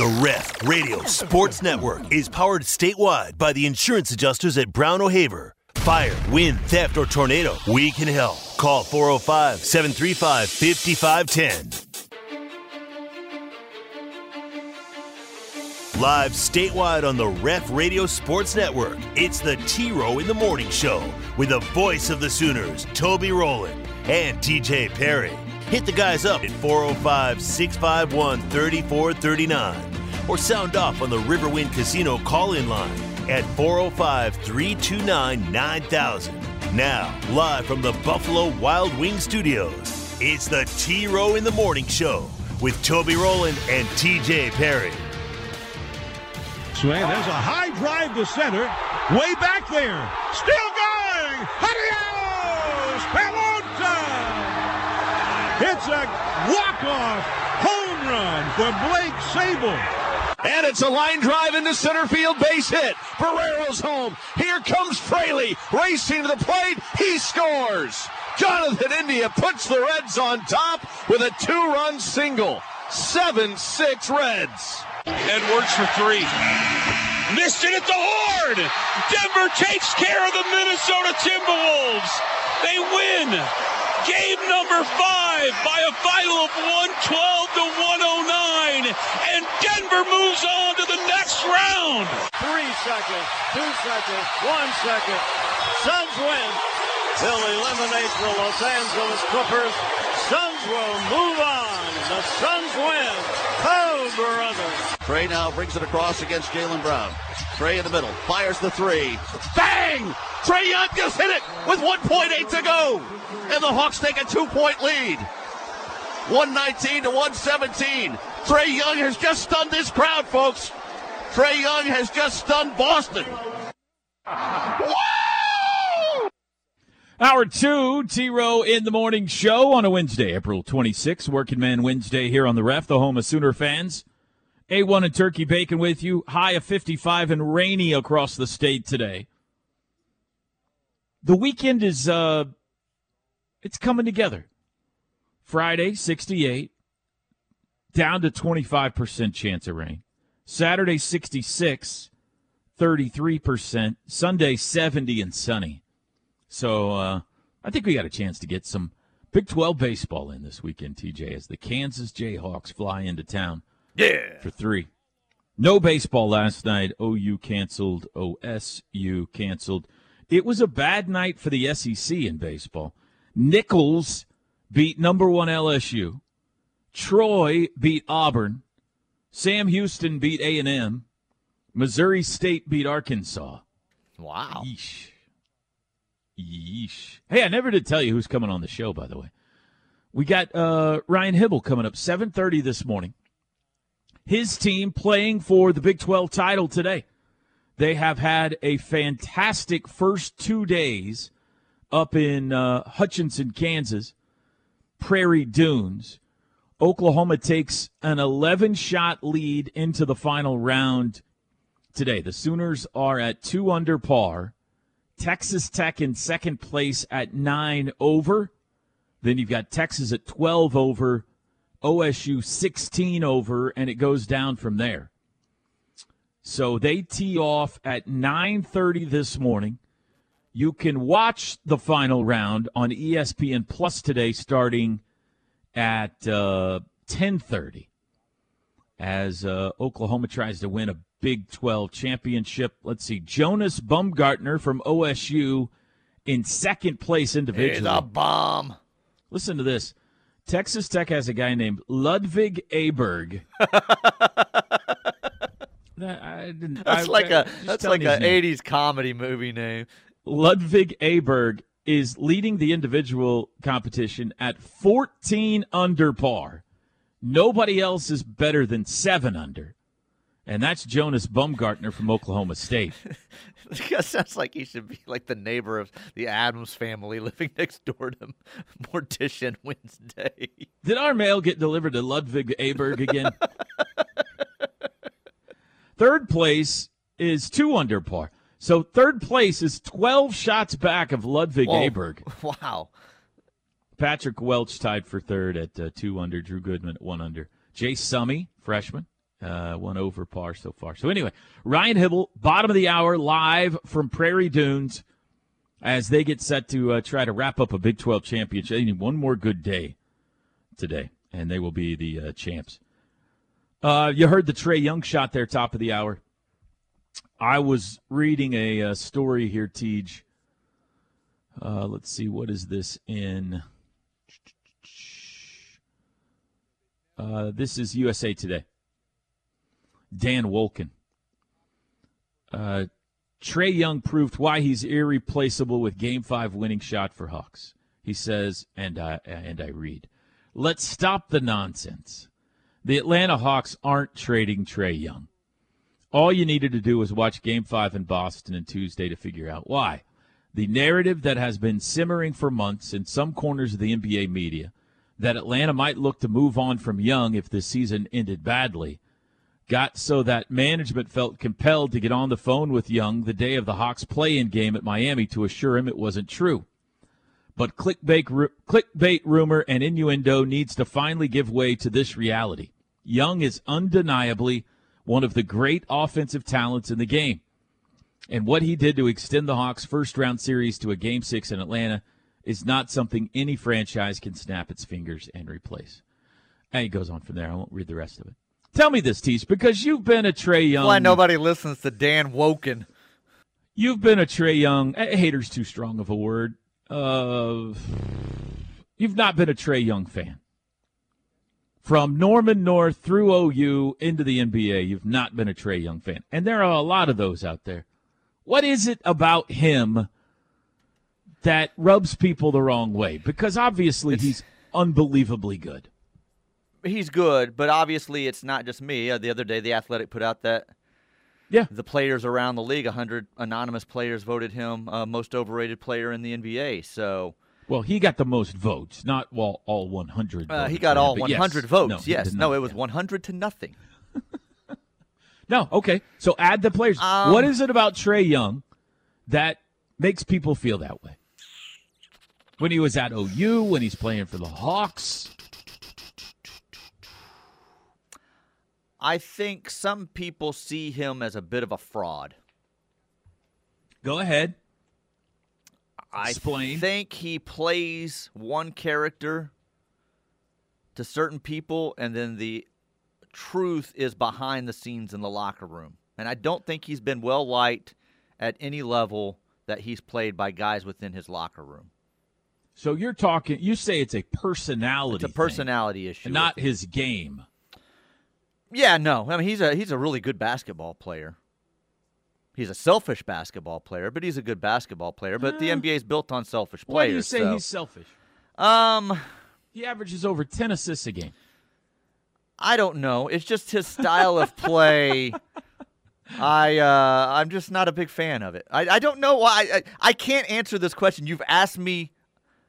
The Ref Radio Sports Network is powered statewide by the insurance adjusters at Brown O'Haver. Fire, wind, theft, or tornado, we can help. Call 405 735 5510. Live statewide on the Ref Radio Sports Network, it's the T Row in the Morning Show with the voice of the Sooners, Toby Rowland and TJ Perry. Hit the guys up at 405 651 3439 or sound off on the Riverwind Casino call in line at 405 329 9000. Now, live from the Buffalo Wild Wing Studios, it's the T Row in the Morning Show with Toby Rowland and TJ Perry. Swing. There's a high drive to center. Way back there. Still going. Adios! Pelota! It's a walk-off home run for Blake Sabol. And it's a line drive into center field base hit. Barrero's home. Here comes Fraley racing to the plate. He scores. Jonathan India puts the Reds on top with a two-run single. 7-6 Reds. Edwards for three. Missed it at the horn. Denver takes care of the Minnesota Timberwolves. They win game number five by a final of 112 to 109. And Denver moves on to the next round. Three seconds, two seconds, one second. Suns win. They'll eliminate the Los Angeles Clippers. Suns will move on. The Suns win. Oh, brother. Trae now brings it across against Jaylen Brown. Trae in the middle, fires the three. Bang! Trae Young just hit it with 1.8 to go. And the Hawks take a two point lead. 119 to 117. Trae Young has just stunned this crowd, folks. Trae Young has just stunned Boston. Hour two, T Row in the morning show on a Wednesday, April 26th, Working Man Wednesday here on the ref, the home of Sooner fans. A1 and Turkey Bacon with you. High of 55 and rainy across the state today. The weekend is, uh, it's coming together. Friday, 68, down to 25% chance of rain. Saturday, 66, 33%. Sunday, 70 and sunny. So uh, I think we got a chance to get some Big 12 baseball in this weekend, TJ, as the Kansas Jayhawks fly into town. Yeah. For three. No baseball last night. OU canceled. OSU canceled. It was a bad night for the SEC in baseball. Nichols beat number one LSU. Troy beat Auburn. Sam Houston beat A&M. Missouri State beat Arkansas. Wow. Yeesh. Yeesh. Hey, I never did tell you who's coming on the show, by the way. We got uh, Ryan Hybl coming up 7:30 this morning. His team playing for the Big 12 title today. They have had a fantastic first two days up in uh, Hutchinson, Kansas, Prairie Dunes. Oklahoma takes an 11 shot lead into the final round today. The Sooners are at two under par. Texas Tech in second place at nine over. Then you've got Texas at 12 over, OSU 16 over, and it goes down from there. So they tee off at 9:30 this morning. You can watch the final round on ESPN Plus today, starting at uh, 10:30, as uh, Oklahoma tries to win a Big 12 championship. Let's see, Jonas Baumgartner from OSU in second place individually. He's a bomb. Listen to this. Texas Tech has a guy named Ludwig Aberg. That- I didn't- That's I- like I- a that's like a his name. '80s comedy movie name. Ludwig Aberg is leading the individual competition at 14 under par. Nobody else is better than seven under. And that's Jonas Baumgartner from Oklahoma State. That sounds like he should be like the neighbor of the Addams family living next door to Mortician Wednesday. Did our mail get delivered to Ludwig Aberg again? third place is two under par. So third place is 12 shots back of Ludwig Whoa. Aberg. Wow. Patrick Welch tied for third at uh, two under. Drew Goodman at one under. Jase Summy, freshman, Uh, one over par so far. So anyway, Ryan Hybl, bottom of the hour, live from Prairie Dunes, as they get set to uh, try to wrap up a Big 12 championship. They need one more good day today, and they will be the uh, champs. Uh, you heard the Trae Young shot there, top of the hour. I was reading a, uh, story here, Tej. Uh, let's see, what is this in? Uh, this is USA Today. Dan Wolken. Uh, Trae Young proved why he's irreplaceable with Game Five winning shot for Hawks. He says, and I and I read, "Let's stop the nonsense. The Atlanta Hawks aren't trading Trae Young. All you needed to do was watch Game Five in Boston and Tuesday to figure out why." The narrative that has been simmering for months in some corners of the NBA media that Atlanta might look to move on from Young if the season ended badly got so that management felt compelled to get on the phone with Young the day of the Hawks play-in game at Miami to assure him it wasn't true. But clickbait, clickbait rumor and innuendo needs to finally give way to this reality. Young is undeniably one of the great offensive talents in the game. And what he did to extend the Hawks' first round series to a game six in Atlanta is not something any franchise can snap its fingers and replace. And he goes on from there. I won't read the rest of it. Tell me this, Teach, because you've been a Trae Young. Why nobody listens to Dan Wolken? You've been a Trae Young. Hater's too strong of a word. Uh, you've not been a Trae Young fan. From Norman North through OU into the NBA, you've not been a Trae Young fan. And there are a lot of those out there. What is it about him that rubs people the wrong way? Because obviously he's unbelievably good he's good, but obviously it's not just me. Uh, the other day, the Athletic put out that yeah, the players around the league, 100 anonymous players voted him uh, most overrated player in the NBA. So. Well, he got the most votes, not well, all 100. Uh, he got all 100 yes. votes. No, yes, no, it was 100 to nothing. no, okay. So add the players. Um, what is it about Trae Young that makes people feel that way? When he was at OU, when he's playing for the Hawks, I think some people see him as a bit of a fraud. Go ahead. Explain. I think he plays one character to certain people, and then the truth is behind the scenes in the locker room. And I don't think he's been well liked at any level that he's played by guys within his locker room. So you're talking. You say it's a personality. It's a personality thing, issue, not his game. Yeah, no. I mean, he's a he's a really good basketball player. He's a selfish basketball player, but he's a good basketball player. But the NBA is built on selfish players. Why do you say so. he's selfish? Um, he averages over ten assists a game. I don't know. It's just his style of play. I uh, I'm just not a big fan of it. I, I don't know why. I, I can't answer this question. You've asked me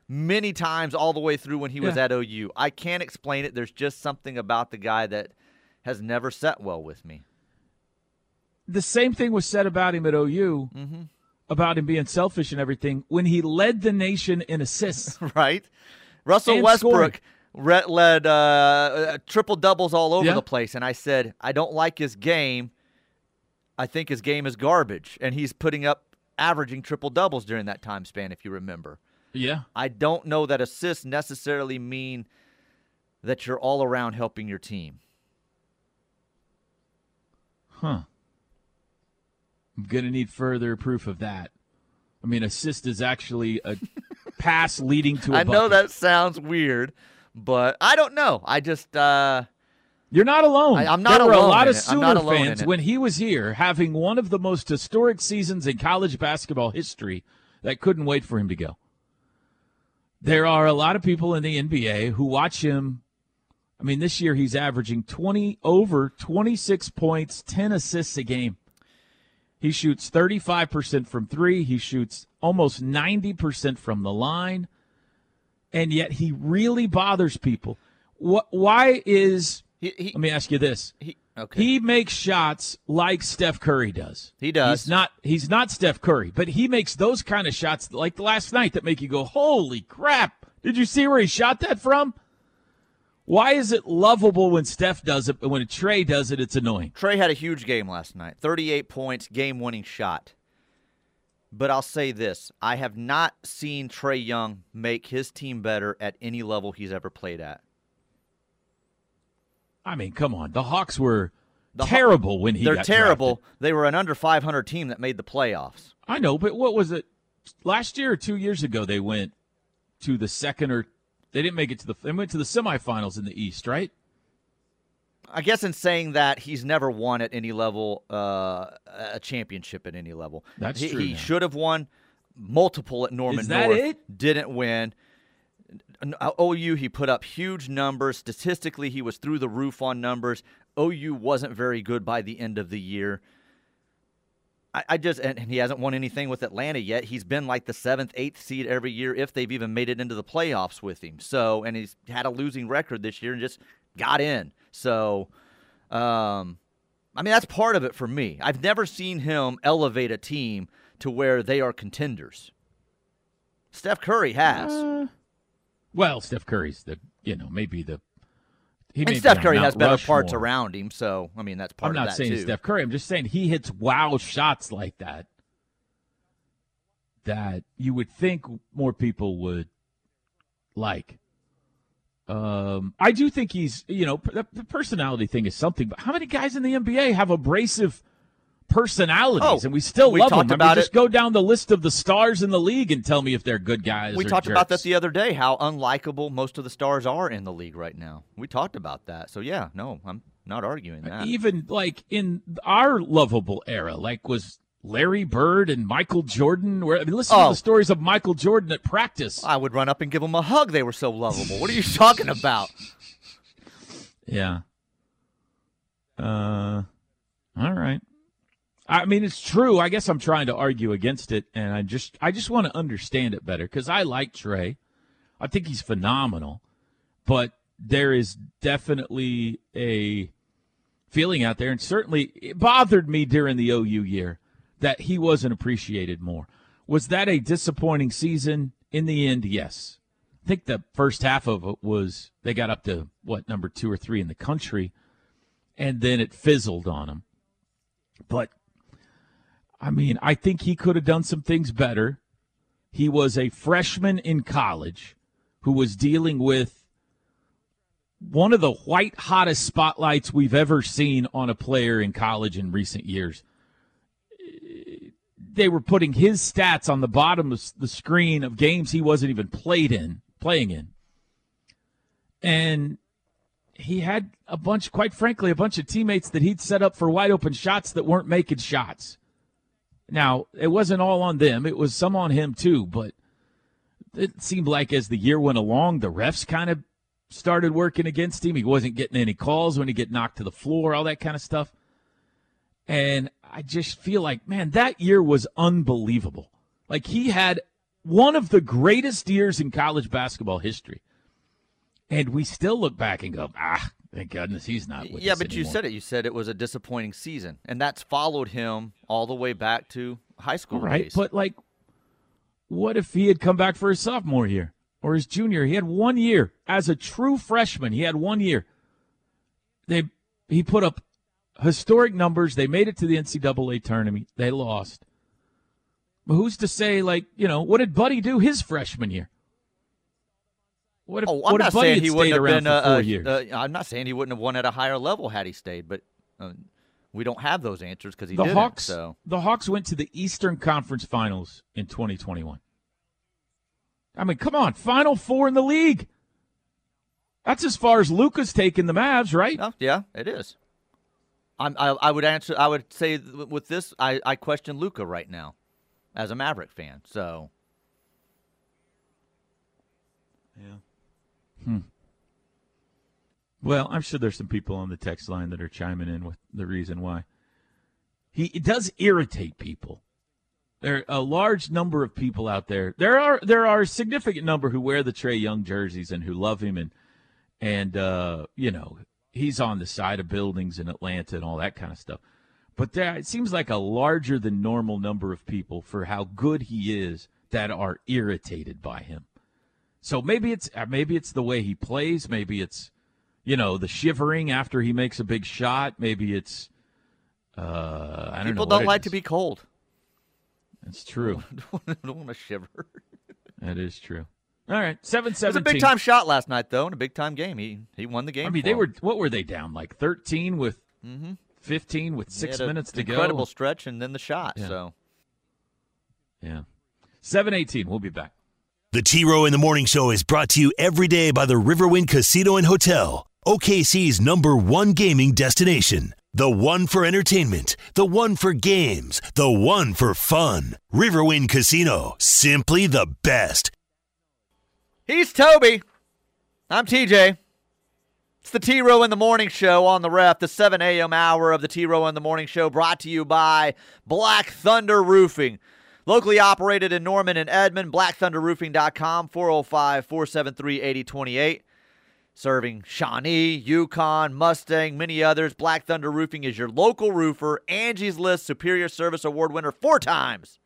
many times all the way through when he was at OU. I can't explain it. There's just something about the guy that has never set well with me. The same thing was said about him at OU, mm-hmm. about him being selfish and everything, when he led the nation in assists. right. Russell and Westbrook re- led uh, uh, triple doubles all over yeah. the place, and I said, I don't like his game. I think his game is garbage, and he's putting up averaging triple doubles during that time span, if you remember. Yeah. I don't know that assists necessarily mean that you're all around helping your team. Huh. I'm going to need further proof of that. I mean, assist is actually a pass leading to a I know that sounds weird, but I don't know. I just uh you're not alone. I, am not alone. there were a lot of Sooner fans when he was here having one of the most historic seasons in college basketball history that couldn't wait for him to go. There are a lot of people in the NBA who watch him I mean, this year he's averaging 20 over 26 points, 10 assists a game. He shoots 35% from three. He shoots almost 90% from the line. And yet he really bothers people. What, why is. He, he, let me ask you this. He, okay. he makes shots like Steph Curry does. He does. He's not, he's not Steph Curry, but he makes those kind of shots like last night that make you go, holy crap. Did you see where he shot that from? Why is it lovable when Steph does it, but when Trae does it, it's annoying? Trae had a huge game last night 38 points, game winning shot. But I'll say this I have not seen Trae Young make his team better at any level he's ever played at. I mean, come on. The Hawks were The Haw- terrible when he They're terrible. drafted. They were an under 500 team that made the playoffs. I know, but what was it? Last year or two years ago, they went to the second or they didn't make it to the they went to the semifinals in the East, right? I guess in saying that he's never won at any level uh, a championship at any level. That's he, true He now. should have won multiple at Norman Is that North. it? Didn't win. Uh, OU he put up huge numbers. Statistically, he was through the roof on numbers. OU wasn't very good by the end of the year. I, I just and, and he hasn't won anything with Atlanta yet. He's been like the seventh, eighth seed every year if they've even made it into the playoffs with him. So and he's had a losing record this year and just got in. So, um, I mean that's part of it for me. I've never seen him elevate a team to where they are contenders. Steph Curry has. Uh, well, Steph Curry's the you know maybe the he and Steph Curry has better parts Rushmore. around him, so I mean that's part I'm of not that saying too. Steph Curry. I'm just saying he hits wow shots like that that you would think more people would like. Um, I do think he's, you know, the, the personality thing is something. But how many guys in the NBA have abrasive personalities, Oh, and we still love talked them? I mean, about just it. go down the list of the stars in the league and tell me if they're good guys. we talked about that the other day. How unlikable most of the stars are in the league right now. We talked about that. So yeah, no, I'm not arguing that. even like in our lovable era, like was Larry Bird and Michael Jordan. Where I mean, listen to Oh. the stories of Michael Jordan at practice. I would run up and give them a hug. They were so lovable. What are you talking about? Yeah. Uh, all right. I mean, it's true. I guess I'm trying to argue against it, and I just, I just want to understand it better because I like Trae. I think he's phenomenal, but there is definitely a feeling out there, and certainly it bothered me during the OU year that he wasn't appreciated more. Was that a disappointing season? In the end, yes. I think the first half of it was they got up to what number two or three in the country, and then it fizzled on them. But I mean, I think he could have done some things better. He was a freshman in college who was dealing with one of the white hottest spotlights we've ever seen on a player in college in recent years. They were putting his stats on the bottom of the screen of games he wasn't even played in, playing in. And he had a bunch, quite frankly, a bunch of teammates that he'd set up for wide open shots that weren't making shots. Now, it wasn't all on them, it was some on him too, but it seemed like as the year went along, the refs kind of started working against him. He wasn't getting any calls when he get knocked to the floor, all that kind of stuff. And I just feel like, man, that year was unbelievable. Like he had one of the greatest years in college basketball history. And we still look back and go, ah, thank goodness he's not with yeah, but you said it. You said it was a disappointing season, and that's followed him all the way back to high school All right, days. but like, what if he had come back for his sophomore year or his junior? He had one year as a true freshman. He had one year. They he put up historic numbers. They made it to the NCAA tournament. They lost. But who's to say? Like, you know, what did Buddy do his freshman year? What if, oh, I'm what not if saying he wouldn't have been. Uh, uh, uh, I'm not saying he wouldn't have won at a higher level had he stayed, but uh, we don't have those answers because he the didn't. Hawks, So the Hawks went to the Eastern Conference Finals in 2021. I mean, come on, Final Four in the league. That's as far as Luka's taken the Mavs, right? Oh, yeah, it is. I'm, I, I would answer. I would say with this, I, I question Luka right now, as a Maverick fan. So Well, I'm sure there's some people on the text line that are chiming in with the reason why. He it does irritate people. There are a large number of people out there. There are there are a significant number who wear the Trae Young jerseys and who love him and and uh, you know he's on the side of buildings in Atlanta and all that kind of stuff. But there it seems like a larger than normal number of people for how good he is that are irritated by him. So maybe it's uh, maybe it's the way he plays, maybe it's you know, the shivering after he makes a big shot. Maybe it's uh, I don't People know. don't like to be cold. That's true. I don't want to shiver. That is true. All right, seven It was a big time shot last night, though, in a big time game. He he won the game. I mean, they him. were what were they down like thirteen with Mhm. fifteen with six minutes to incredible go. Incredible stretch, and then the shot. Yeah. So Yeah, seven eighteen. We'll be back. The T Row in the Morning Show is brought to you every day by the Riverwind Casino and Hotel, OKC's number one gaming destination. The one for entertainment, the one for games, the one for fun. Riverwind Casino, simply the best. he's Toby. I'm TJ. It's the T Row in the Morning Show on the ref, the 7 a.m. hour of the T Row in the Morning Show, brought to you by Black Thunder Roofing. Locally operated in Norman and Edmond, blackthunderroofing.com, 405 473 8028. Serving Shawnee, Yukon, Mustang, many others. Black Thunder Roofing is your local roofer. Angie's List Superior Service Award winner four times.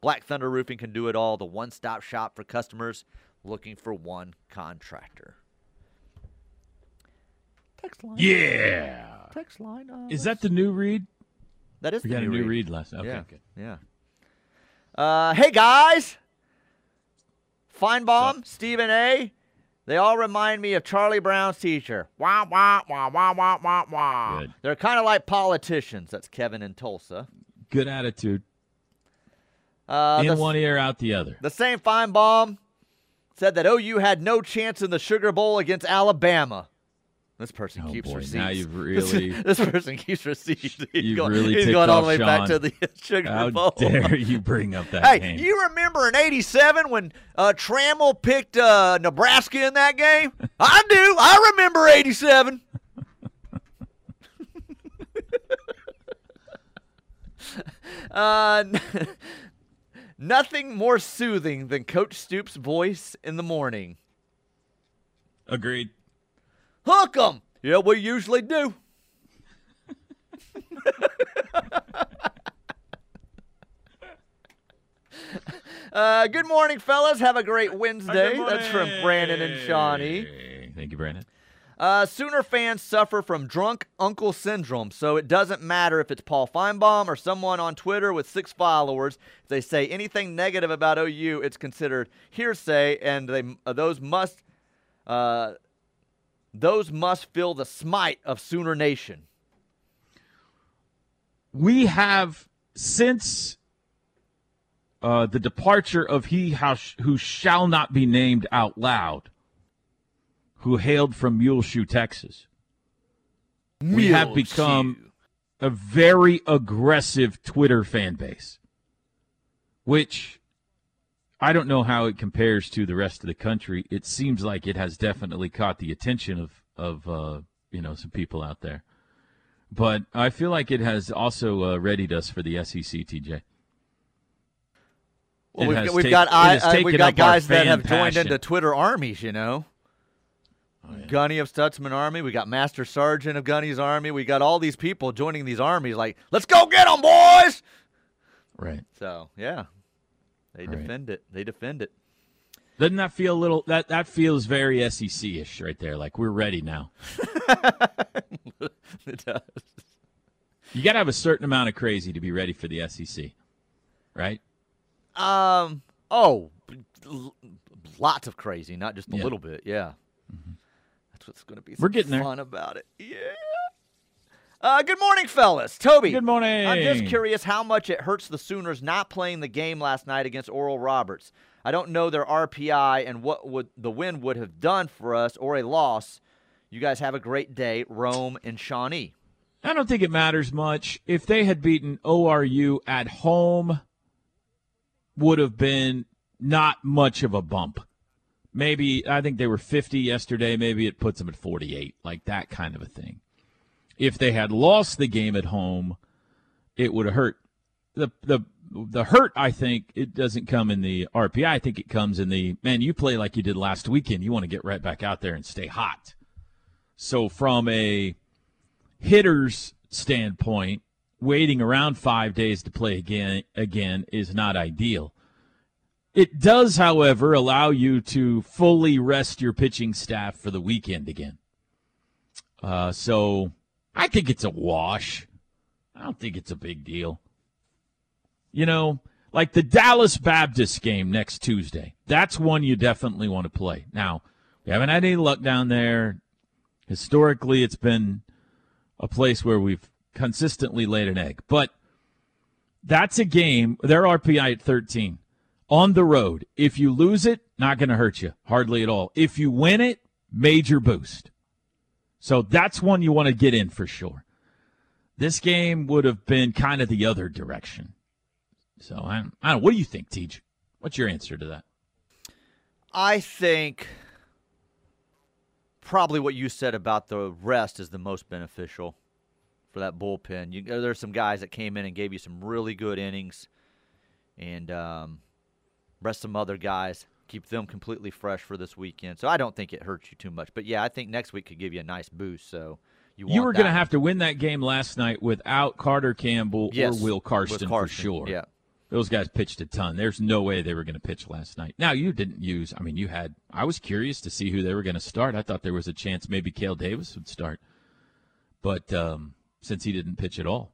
Black Thunder Roofing can do it all, the one stop shop for customers looking for one contractor. Text line. Yeah. Text line. Uh, Is that the new read? that is We the got a new new read. read last. Okay, yeah. good. Yeah. Uh, hey guys, Finebaum, Stephen A. They all remind me of Charlie Brown's teacher. Wah wah wah wah wah wah wah. Good. They're kind of like politicians. That's Kevin in Tulsa. Good attitude. Uh, In the, one ear, out the other. the same Finebaum said that OU had no chance in the Sugar Bowl against Alabama. This person Oh, keeps boy, receipts. now you've This- really- this, person keeps receipts. He's You've going, really he's going all the way back to the Sugar How Bowl. dare you bring up that Hey, game? you remember in '87 when uh, Trammell picked uh, Nebraska in that game? I do. I remember '87. uh, nothing more soothing than Coach Stoops' voice in the morning. Agreed. Hook 'em. Yeah, we usually do. uh, good morning, fellas. Have a great Wednesday. That's from Brandon and Shawnee. Thank you, Brandon. Uh, Sooner fans suffer from drunk uncle syndrome, so it doesn't matter if it's Paul Finebaum or someone on Twitter with six followers. If they say anything negative about OU, it's considered hearsay, and they uh, those must uh, those must feel the smite of Sooner Nation. We have since uh, the departure of he who shall not be named out loud, who hailed from Muleshoe, Texas. We have become a very aggressive Twitter fan base, which I don't know how it compares to the rest of the country. It seems like it has definitely caught the attention of of uh, you know some people out there, but I feel like it has also uh, readied us for the SEC. TJ. Well, we've, got, we've ta- got I, uh, we've got guys that have joined into Twitter armies. You know, Oh, yeah. Gunny of Stutzman Army. We got Master Sergeant of Gunny's Army. We got all these people joining these armies. Like, let's go get them, boys. Right. So yeah, they Right. defend it. They defend it. Doesn't that feel a little that that feels very SEC ish right there? Like we're ready now. it does. You got to have a certain amount of crazy to be ready for the SEC, right? Um. Oh, l- lots of crazy, not just a Yeah. little bit. Yeah. That's what's going to be. We're so getting there. fun about it. Yeah. Uh, good morning, fellas. Toby. Good morning. I'm just curious how much it hurts the Sooners not playing the game last night against Oral Roberts. I don't know their RPI and what would the win would have done for us or a loss. You guys have a great day, Rome and Shawnee. I don't think it matters much. If they had beaten ORU at home, would have been not much of a bump. Maybe I think they were 50 yesterday. Maybe it puts them at 48, like that kind of a thing. If they had lost the game at home, it would have hurt. the the The hurt, I think, it doesn't come in the RPI. I think it comes in the man. You play like you did last weekend. You want to get right back out there and stay hot. So from a hitter's standpoint, waiting around five days to play again again is not ideal. It does, however, allow you to fully rest your pitching staff for the weekend again. Uh, so I think it's a wash. I don't think it's a big deal. You know, like the Dallas Baptist game next Tuesday. That's one you definitely want to play. Now, we haven't had any luck down there. Historically, it's been a place where we've consistently laid an egg. But that's a game, their RPI at 13 on the road. If you lose it, not going to hurt you hardly at all. If you win it, major boost. So that's one you want to get in for sure. This game would have been kind of the other direction. So I don't, I don't what do you think, Teach? What's your answer to that? I think probably what you said about the rest is the most beneficial for that bullpen. You, there's some guys that came in and gave you some really good innings, and um, rest some other guys keep them completely fresh for this weekend. So I don't think it hurts you too much. But yeah, I think next week could give you a nice boost. So you, you were going to have to win that game last night without Carter Campbell yes, or Will Carsten, Carsten, for sure. Yeah. Those guys pitched a ton. There's no way they were going to pitch last night. Now you didn't use. I mean, you had. I was curious to see who they were going to start. I thought there was a chance maybe Kale Davis would start, but um, since he didn't pitch at all.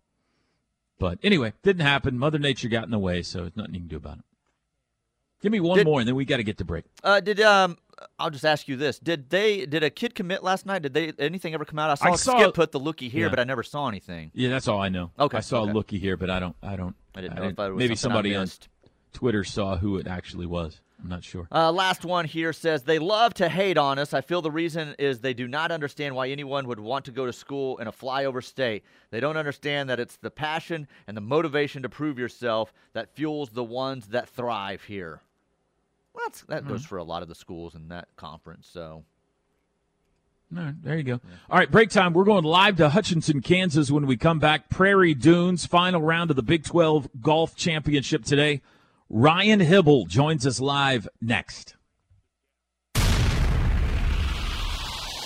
But anyway, didn't happen. Mother Nature got in the way, so there's nothing you can do about it. Give me one Did- more, and then we got to get to break. Uh, did um, I'll just ask you this: Did they? Did a kid commit last night? Did they? Anything ever come out? I saw, I saw- Skip put the lookie here, Yeah. but I never saw anything. Yeah, that's all I know. Okay, I saw okay. a looky here, but I don't. I don't. I didn't I know if that was maybe somebody on. Twitter saw who it actually was. I'm not sure. Uh, last one here says they love to hate on us. I feel the reason is they do not understand why anyone would want to go to school in a flyover state. They don't understand that it's the passion and the motivation to prove yourself that fuels the ones that thrive here. Well, that's, that goes mm-hmm. for a lot of the schools in that conference. So All right, there you go. All right, break time. We're going live to Hutchinson, Kansas when we come back. Prairie Dunes, final round of the Big 12 Golf Championship today. Ryan Hybl joins us live next.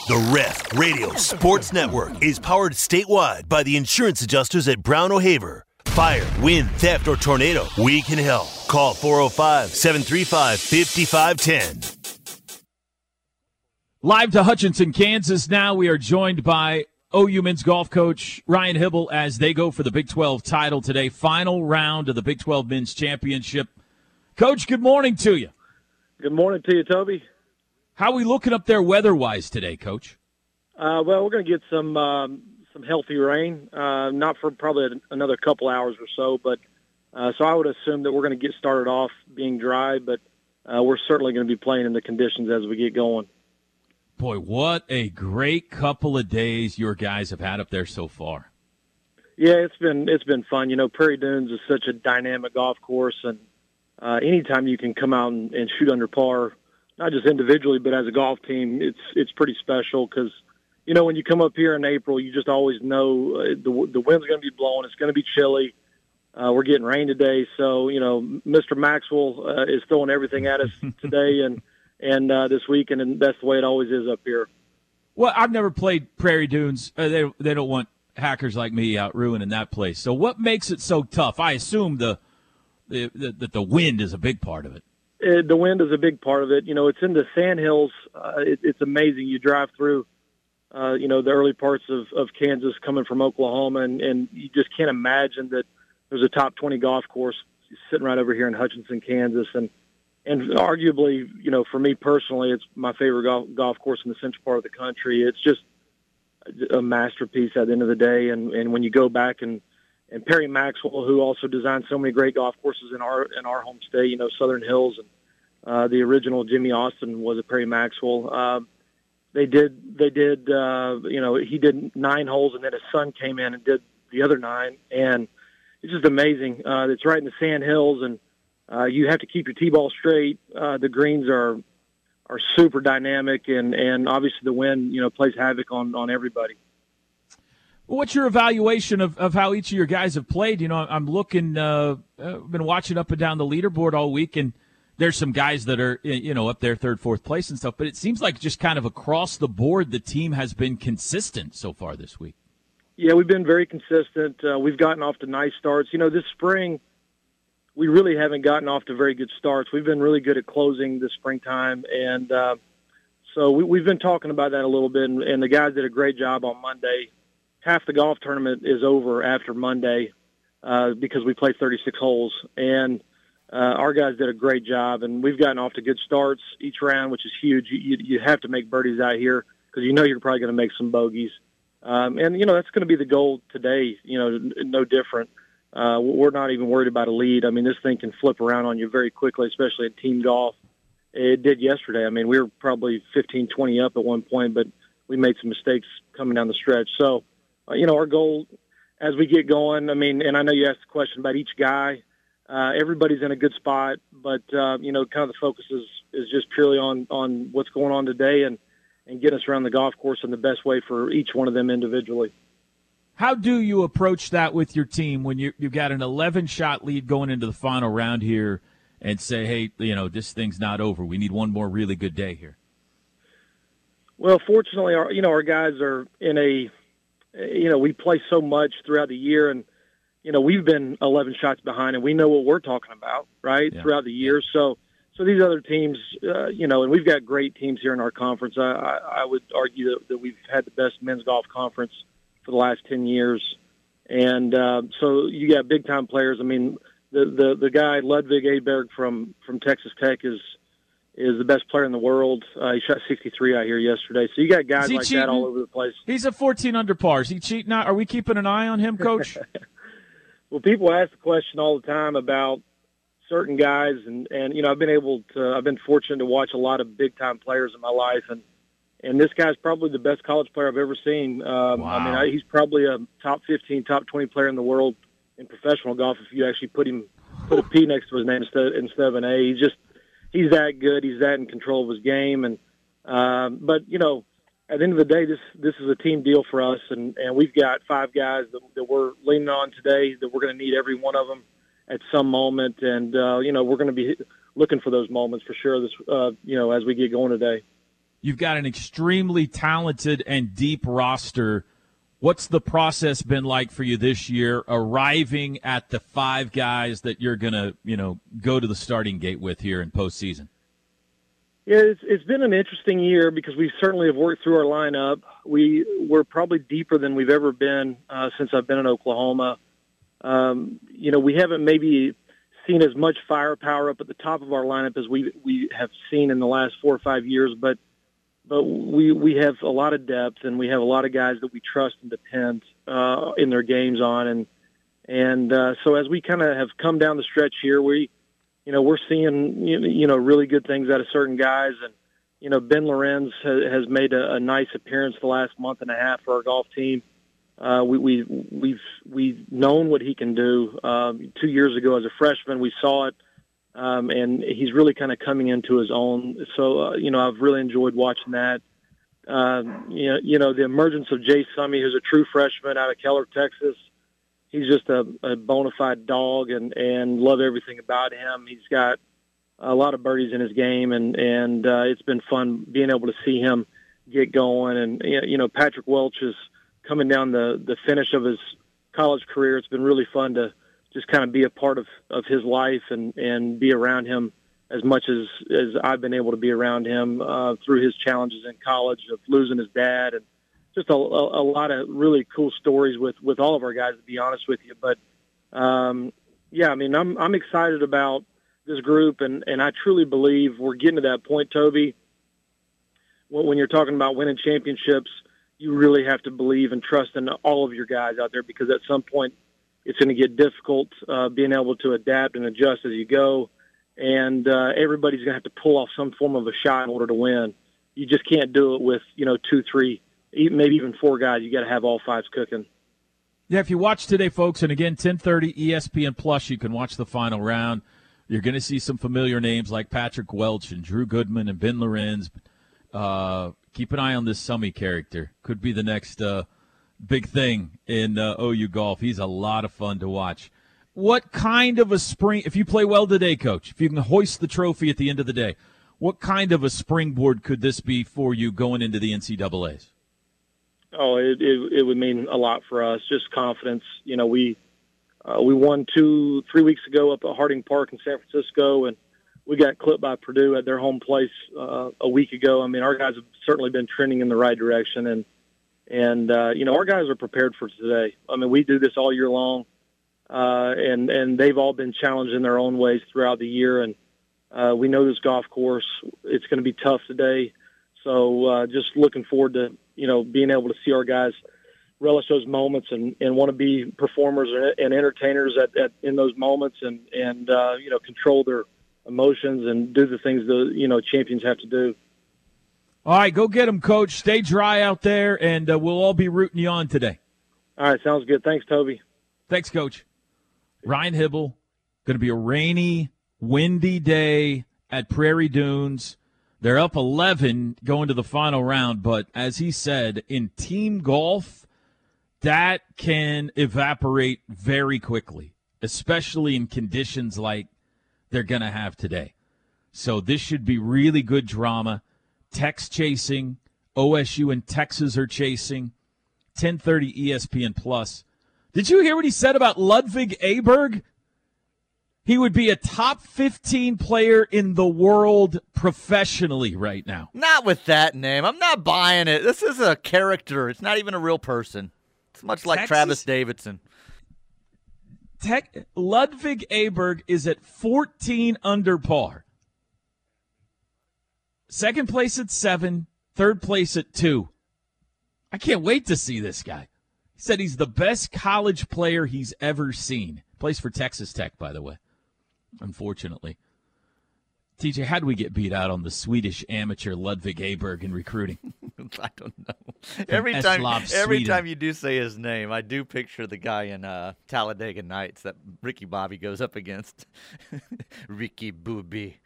The Ref Radio Sports Network is powered statewide by the insurance adjusters at Brown O'Haver. Fire, wind, theft, or tornado, we can help. Call 405 735 5510. Live to Hutchinson, Kansas. Now we are joined by OU men's golf coach Ryan Hybl as they go for the Big 12 title today. Final round of the Big 12 men's championship. Coach, good morning to you. Good morning to you, Toby. How are we looking up there weather wise today, Coach? Uh, well, we're going to get some um, some healthy rain, uh, not for probably another couple hours or so, but uh, so I would assume that we're going to get started off being dry, but uh, we're certainly going to be playing in the conditions as we get going. Boy, what a great couple of days your guys have had up there so far. Yeah, it's been it's been fun. You know, Prairie Dunes is such a dynamic golf course, and uh, anytime you can come out and, and shoot under par, not just individually but as a golf team, it's it's pretty special because you know when you come up here in April, you just always know uh, the the wind's going to be blowing, it's going to be chilly. Uh, we're getting rain today, so you know Mr. Maxwell uh, is throwing everything at us today and and uh, this weekend, and that's the way it always is up here. Well, I've never played Prairie Dunes. Uh, they they don't want hackers like me out ruining that place. So what makes it so tough? I assume the the the, the, the wind is a big part of it. Uh, the wind is a big part of it. You know, it's in the sand hills. Uh, it, it's amazing. You drive through, uh, you know, the early parts of, of Kansas coming from Oklahoma, and, and you just can't imagine that there's a top 20 golf course sitting right over here in Hutchinson, Kansas. And, and arguably, you know, for me personally, it's my favorite golf, golf course in the central part of the country. It's just a masterpiece at the end of the day. And, and when you go back and, and Perry Maxwell, who also designed so many great golf courses in our in our home state, you know, Southern Hills, and uh, the original Jimmie Austin was a Perry Maxwell. Um, they did they did uh, you know he did nine holes, and then his son came in and did the other nine, and it's just amazing. Uh, it's right in the sand hills, and uh, you have to keep your tee ball straight. Uh, the greens are are super dynamic, and and obviously the wind you know plays havoc on on everybody. What's your evaluation of, of how each of your guys have played? You know, I'm looking, uh, I've been watching up and down the leaderboard all week, and there's some guys that are, you know, up there third, fourth place and stuff, but it seems like just kind of across the board, the team has been consistent so far this week. Yeah, we've been very consistent. Uh, we've gotten off to nice starts. You know, this spring, we really haven't gotten off to very good starts. We've been really good at closing this springtime, and uh, so we, we've been talking about that a little bit, and, and the guys did a great job on Monday. Half the golf tournament is over after Monday uh, because we played 36 holes, and uh, our guys did a great job, and we've gotten off to good starts each round, which is huge. You, you, you have to make birdies out here because you know you're probably going to make some bogeys. Um, and, you know, that's going to be the goal today, you know, no different. Uh, we're not even worried about a lead. I mean, this thing can flip around on you very quickly, especially in team golf. It did yesterday. I mean, we were probably 15, 20 up at one point, but we made some mistakes coming down the stretch. So, uh, you know, our goal as we get going, I mean, and I know you asked the question about each guy. Uh, everybody's in a good spot, but uh, you know, kind of the focus is is just purely on on what's going on today and and get us around the golf course in the best way for each one of them individually. How do you approach that with your team when you you've got an 11 shot lead going into the final round here, and say, hey, you know, this thing's not over. We need one more really good day here. Well, fortunately, our you know our guys are in a you know we play so much throughout the year and you know, we've been 11 shots behind, and we know what we're talking about, right, yeah. throughout the year. So, so these other teams, uh, you know, and we've got great teams here in our conference. I, I, I would argue that, that we've had the best men's golf conference for the last 10 years, and uh, so you got big time players. I mean, the the the guy Ludwig Åberg from from Texas Tech is is the best player in the world. Uh, he shot 63 out here yesterday. So you got guys like cheating? that all over the place. He's a 14 under par. Is he cheating? Are we keeping an eye on him, Coach? well, people ask the question all the time about certain guys, and and you know I've been able to I've been fortunate to watch a lot of big time players in my life, and and this guy's probably the best college player I've ever seen. Um, wow. I mean, I, he's probably a top 15, top 20 player in the world in professional golf if you actually put him put a P next to his name instead instead of an A. He's just he's that good. He's that in control of his game, and um, but you know at the end of the day, this this is a team deal for us, and, and we've got five guys that, that we're leaning on today that we're going to need every one of them at some moment, and uh, you know we're going to be looking for those moments for sure. This uh, you know as we get going today. You've got an extremely talented and deep roster. What's the process been like for you this year, arriving at the five guys that you're going to, you know, go to the starting gate with here in postseason? Yeah, it's, it's been an interesting year because we certainly have worked through our lineup. We we're probably deeper than we've ever been uh, since I've been in Oklahoma. Um, you know, we haven't maybe seen as much firepower up at the top of our lineup as we we have seen in the last four or five years, but but we we have a lot of depth and we have a lot of guys that we trust and depend uh, in their games on, and and uh, so as we kind of have come down the stretch here, we you know, we're seeing, you know, really good things out of certain guys. And, you know, Ben Lorenz has made a, nice appearance the last month and a half for our golf team. Uh, we, we, we've, we've known what he can do. Um, two years ago as a freshman, we saw it. Um, and he's really kind of coming into his own. So, uh, you know, I've really enjoyed watching that. Uh, you, know, you know, the emergence of Jase Summy, who's a true freshman out of Keller, Texas he's just a, a bona fide dog and and love everything about him. He's got a lot of birdies in his game, and and uh, it's been fun being able to see him get going. And you know, Patrick Welch is coming down the the finish of his college career. It's been really fun to just kind of be a part of of his life and and be around him as much as as I've been able to be around him uh, through his challenges in college of losing his dad and just a, a, a, lot of really cool stories with with all of our guys. To be honest with you, but um, yeah, I mean, I'm I'm excited about this group, and and I truly believe we're getting to that point, Toby. When, when you're talking about winning championships, you really have to believe and trust in all of your guys out there because at some point it's going to get difficult uh, being able to adapt and adjust as you go, and uh, everybody's going to have to pull off some form of a shot in order to win. You just can't do it with you know two, three maybe even four guys. You got to have all fives cooking. Yeah, if you watch today, folks, and again, 10:30 ESPN Plus, you can watch the final round. You're going to see some familiar names like Patrick Welch and Drew Goodman and Ben Lorenz. Uh, keep an eye on this Summy character. Could be the next uh, big thing in uh, OU golf. He's a lot of fun to watch. What kind of a spring? If you play well today, Coach, if you can hoist the trophy at the end of the day, what kind of a springboard could this be for you going into the NCAA's? Oh, it, it, it would mean a lot for us. Just confidence. You know, we uh, we won two, three weeks ago up at Harding Park in San Francisco, and we got clipped by Purdue at their home place uh, a week ago. I mean, our guys have certainly been trending in the right direction, and and uh, you know our guys are prepared for today. I mean, we do this all year long, uh, and and they've all been challenged in their own ways throughout the year, and uh, we know this golf course it's going to be tough today. So uh, just looking forward to you know being able to see our guys relish those moments and, and want to be performers and entertainers at, at in those moments and and uh, you know control their emotions and do the things the you know champions have to do. All right, go get them, coach. Stay dry out there, and uh, we'll all be rooting you on today. All right, sounds good. Thanks, Toby. Thanks, coach. Ryan Hybl. Going to be a rainy, windy day at Prairie Dunes. They're up 11 going to the final round, but as he said, in team golf, that can evaporate very quickly, especially in conditions like they're going to have today. So this should be really good drama. Tex chasing, OSU and Texas are chasing. 10:30 ESPN Plus. Did you hear what he said about Ludwig Aberg? He would be a top 15 player in the world professionally right now. Not with that name. I'm not buying it. This is a character. It's not even a real person. It's much like Texas? Travis Davidson. Tech, Ludvig Aberg is at 14 under par. Second place at seven, third place at two. I can't wait to see this guy. He said he's the best college player he's ever seen. Plays for Texas Tech, by the way. Unfortunately. TJ, how do we get beat out on the Swedish amateur Ludvig Aberg in recruiting? I don't know. Every time, every time you do say his name, I do picture the guy in uh, Talladega Nights that Ricky Bobby goes up against. Ricky Booby.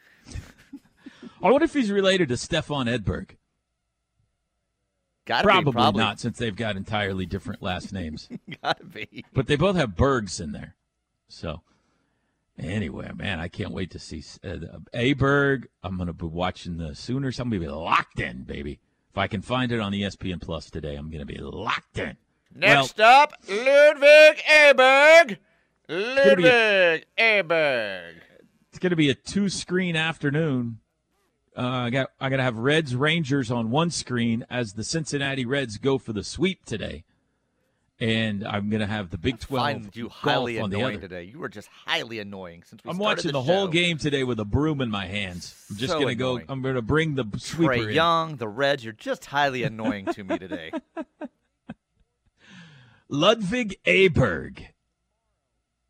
I wonder if he's related to Stefan Edberg. Gotta Probably, be, probably not, since they've got entirely different last names. Gotta be. but they both have Bergs in there. So, anyway, man, I can't wait to see uh, Aberg. I'm going to be watching the Sooners. I'm going to be locked in, baby. If I can find it on ESPN Plus today, I'm going to be locked in. Next up, Ludwig Aberg. Ludwig Aberg. It's going to be a two-screen afternoon. Uh, I got I got to have Reds Rangers on one screen as the Cincinnati Reds go for the sweep today, and I'm going to have the Big Twelve Find you golf highly on the annoying other. today. You were just highly annoying since we I'm watching the, the, whole game today with a broom in my hands. I'm just So going to go. I'm going to bring the sweeper Trae in. Young, the Reds, you're just highly annoying to me today. Ludwig Aberg.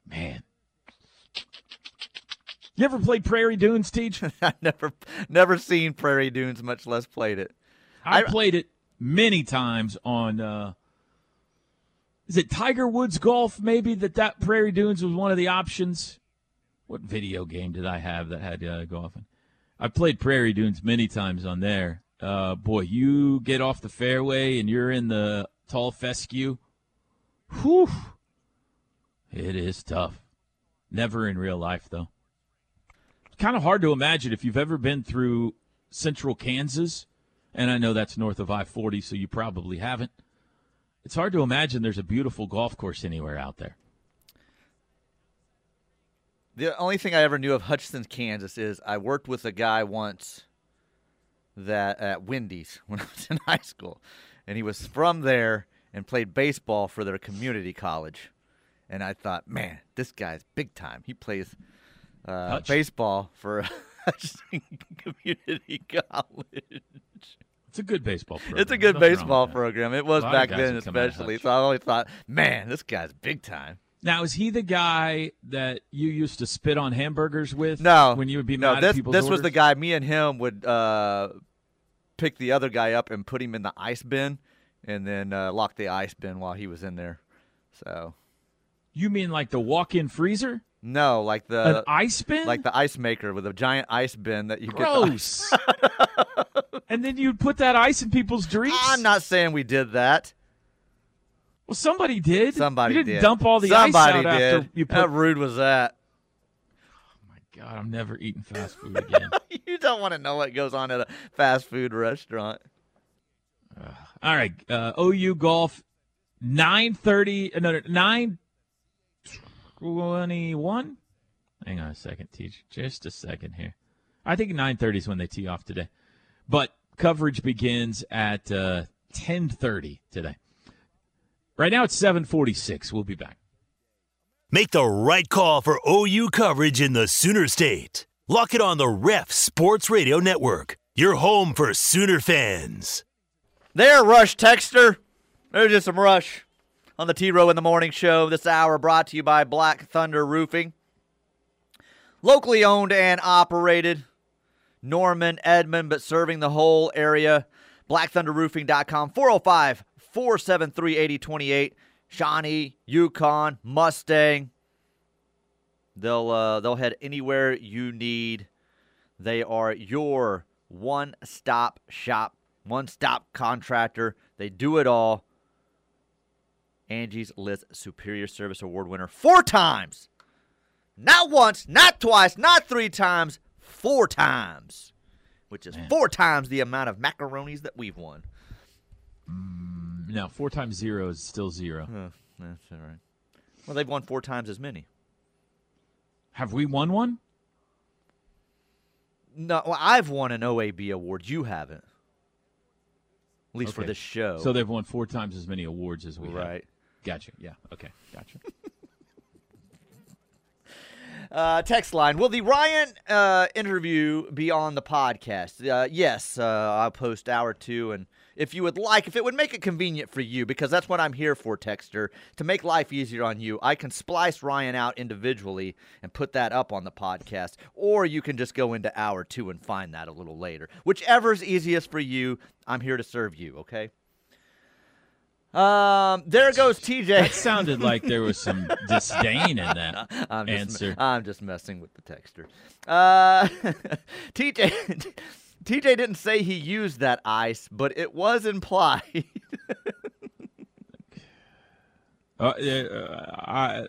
Man. You ever played Prairie Dunes, Teach? I never, never seen Prairie Dunes, much less played it. I I- played it many times on. Uh, is it Tiger Woods Golf? Maybe that that Prairie Dunes was one of the options. What video game did I have that had uh, golf? in? I played Prairie Dunes many times on there. Uh, boy, you get off the fairway and you're in the tall fescue. Whew. It is tough. Never in real life, though. Kind of hard to imagine if you've ever been through central Kansas, and I know that's north of I 40, so you probably haven't. It's hard to imagine there's a beautiful golf course anywhere out there. The only thing I ever knew of Hutchinson, Kansas, is I worked with a guy once that at Wendy's when I was in high school, and he was from there and played baseball for their community college. And I thought, man, this guy's big time. He plays uh, baseball for Hutchinson Community College. It's a good baseball program. It's a good Nothing baseball program. It was A lot of back then, that come out of especially. So I always thought, man, this guy's big time. Now, is he the guy that you used to spit on hamburgers with? No, When you would be no. mad This at people's this was the guy. Me and him would uh, pick the other guy up and put him in the ice bin, and then uh, lock the ice bin while he was in there. So You mean like the walk-in freezer? no, like An the ice bin? like the ice maker with a giant ice bin that you get. ice- Gross. and then you'd put that ice in people's drinks? I'm not saying we did that. Well, somebody did. Somebody you didn't did. dump all the Somebody ice out did. after you put. How rude was that? Oh my God, I'm never eating fast food again. you don't want to know what goes on at a fast food restaurant. all right, uh, OU golf, nine thirty. No, nine twenty-one. Hang on a second, teach. Just a second here. I think 9:30 is when they tee off today. But coverage begins at uh, 10:30 today. Right now it's 7:46. We'll be back. Make the right call for OU coverage in the Sooner State. Lock it on the Ref Sports Radio Network. Your home for Sooner fans. There, Rush Texter. There's just some Rush on the T Row in the Morning Show. This hour brought to you by Black Thunder Roofing. Locally owned and operated. Norman, Edmond, but serving the whole area. BlackThunderRoofing.com, 405 473 8028. Shawnee, Yukon, Mustang. They'll uh, they'll head anywhere you need. They are your one-stop shop, one-stop contractor. They do it all. Angie's List Superior Service Award winner four times. Not once, not twice, not three times, four times, which is Man. four times the amount of macaronis that we've won. No, four times zero is still zero. Uh, that's all right. Well, they've won four times as many. Have we won one? No, well, I've won an OAB award. You haven't. At least for Okay. this show. So they've won four times as many awards as we have. right. Gotcha. Yeah. Okay. Gotcha. Uh, text line. Will the Ryan uh, interview be on the podcast? Uh, yes, uh, I'll post hour two. And if you would like, if it would make it convenient for you, because that's what I'm here for, Texter, to make life easier on you, I can splice Ryan out individually and put that up on the podcast. Or you can just go into hour two and find that a little later. Whichever's easiest for you, I'm here to serve you, okay? Um, there goes TJ. that sounded like there was some disdain in that I'm just, answer. I'm just messing with the texture. Uh, TJ, TJ didn't say he used that ice, but it was implied. Uh, uh, I,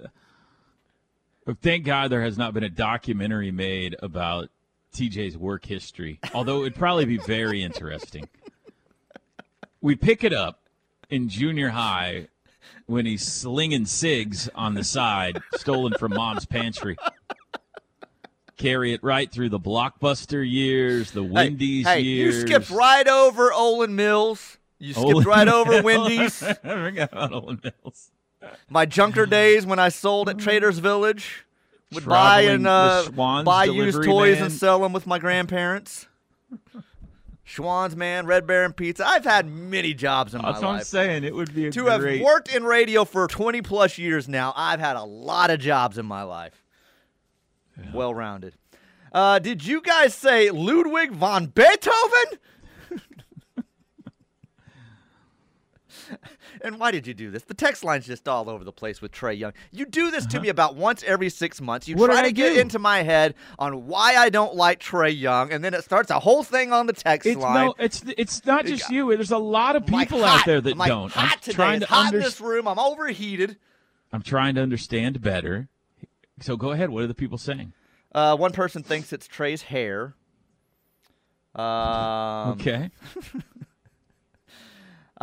thank God there has not been a documentary made about TJ's work history, although it would probably be very interesting. We pick it up in junior high when he's slinging cigs on the side, stolen from mom's pantry. Carry it right through the blockbuster years, the Wendy's hey, years. you skipped right over Olan Mills. You skipped Olan right over Wendy's. I forgot about Olan Mills. My junker days when I sold at Traders Village. Would buy and uh, buy used toys man. and sell them with my grandparents. Schwan's man, Red Baron Pizza. I've had many jobs in my life. That's what I'm saying. It would be a to great. have worked in radio for 20 plus years now, I've had a lot of jobs in my life. Well rounded. Uh, did you guys say Ludwig von Beethoven? and why did you do this? The text line's just all over the place with Trae Young. You do this to me about once every six months. You Uh-huh. What try to get do? into my head on why I don't like Trae Young, and then it starts a whole thing on the text It's line. no, it's it's not just you. There's a lot of I'm like, people hot. out there that like, don't. Hot I'm today. trying it's to hot in this room. I'm overheated. I'm trying to understand better. So go ahead. What are the people saying? Uh, one person thinks it's Trae's hair. Um, Okay.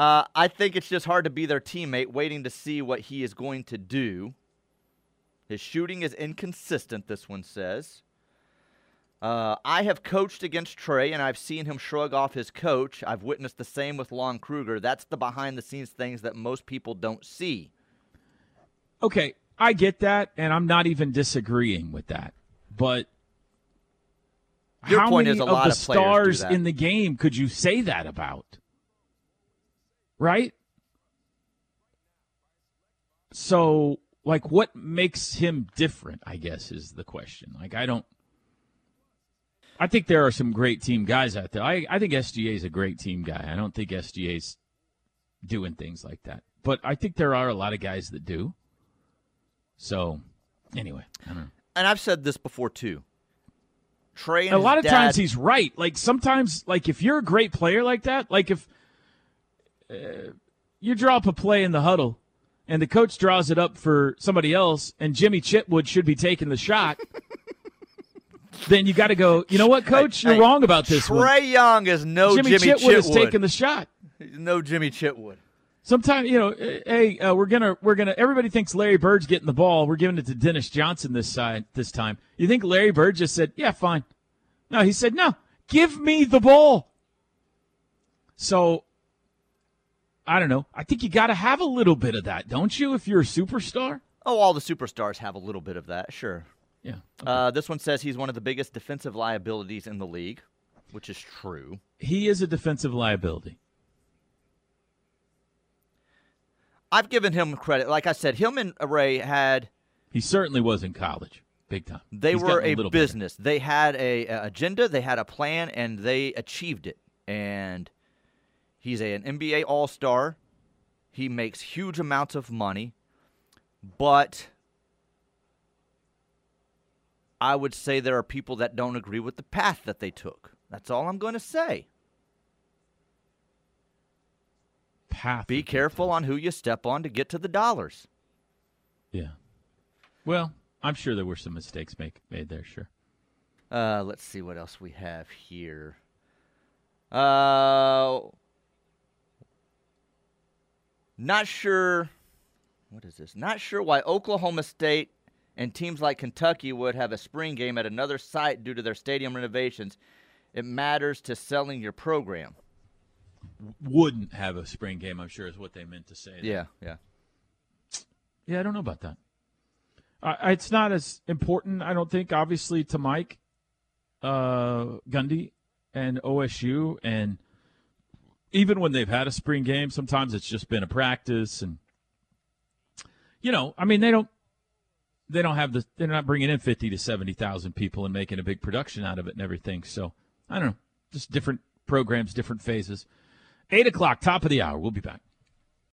Uh, I think it's just hard to be their teammate, waiting to see what he is going to do. His shooting is inconsistent, this one says. Uh, I have coached against Trae, and I've seen him shrug off his coach. I've witnessed the same with Lon Kruger. That's the behind the scenes things that most people don't see. Okay, I get that, and I'm not even disagreeing with that. But Your how point many is a of the of stars in the game could you say that about? Right? So, like, what makes him different? I guess is the question. Like, I don't. I think there are some great team guys out there. I, I think SGA is a great team guy. I don't think SGA's doing things like that. But I think there are a lot of guys that do. So, anyway, I don't know. And I've said this before too. Trae and a lot of dad- times he's right. Like sometimes, like if you're a great player like that, like if uh, you draw up a play in the huddle and the coach draws it up for somebody else, and Jimmy Chitwood should be taking the shot, then you got to go. You know what, coach? You're Hey, wrong about this Trae one. Young is no Jimmy, Jimmy, Chitwood is taking the shot. no Jimmy Chitwood. Sometimes you know, hey, uh, we're gonna we're gonna. Everybody thinks Larry Bird's getting the ball. We're giving it to Dennis Johnson this side this time. You think Larry Bird just said, "Yeah, fine, No, he said, no, give me the ball. So, I don't know. I think you got to have a little bit of that, don't you, if you're a superstar? Oh, all the superstars have a little bit of that, sure. Yeah. Uh, this one says he's one of the biggest defensive liabilities in the league, which is true. He is a defensive liability. I've given him credit. Like I said, him and Ray had. He certainly was in college, big time. They He's were a, little business. They had a, a agenda. They had a plan, and they achieved it. And he's a, an NBA All Star. He makes huge amounts of money, but I would say there are people that don't agree with the path that they took. That's all I'm going to say. Path. Be careful on who you step on to get to the dollars. Yeah. Well, I'm sure there were some mistakes make, made there, sure. Uh, let's see what else we have here. Uh, not sure. What is this? Not sure why Oklahoma State and teams like Kentucky would have a spring game at another site due to their stadium renovations. It matters to selling your program. Wouldn't have a spring game, I'm sure, is what they meant to say. there. Yeah, yeah. Yeah, I don't know about that. Uh, it's not as important, I don't think, obviously, to Mike uh, Gundy and OSU. And even when they've had a spring game, sometimes it's just been a practice. And, you know, I mean, they don't. They don't have the. They're not bringing in fifty to seventy thousand people and making a big production out of it and everything. So I don't know. Just different programs, different phases. Eight o'clock, top of the hour. We'll be back.